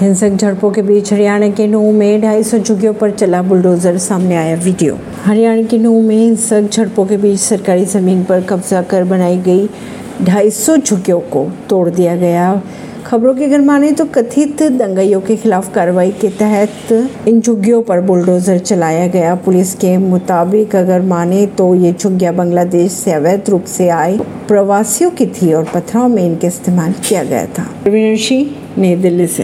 हिंसक झड़पों के बीच हरियाणा के नूह में ढाई सौ झुग्गियों पर चला बुलडोजर, सामने आया वीडियो। हरियाणा के नूह में हिंसक झड़पों के बीच सरकारी ज़मीन पर कब्जा कर बनाई गई ढाई सौ झुग्गियों को तोड़ दिया गया। खबरों की अगर माने तो कथित दंगाइयों के खिलाफ कार्रवाई के तहत इन झुग्गियों पर बुलडोजर चलाया गया। पुलिस के मुताबिक अगर माने तो ये झुग्गिया बांग्लादेश से अवैध रूप से आए प्रवासियों की थी और पथराव में इनके इस्तेमाल किया गया था। नई दिल्ली से।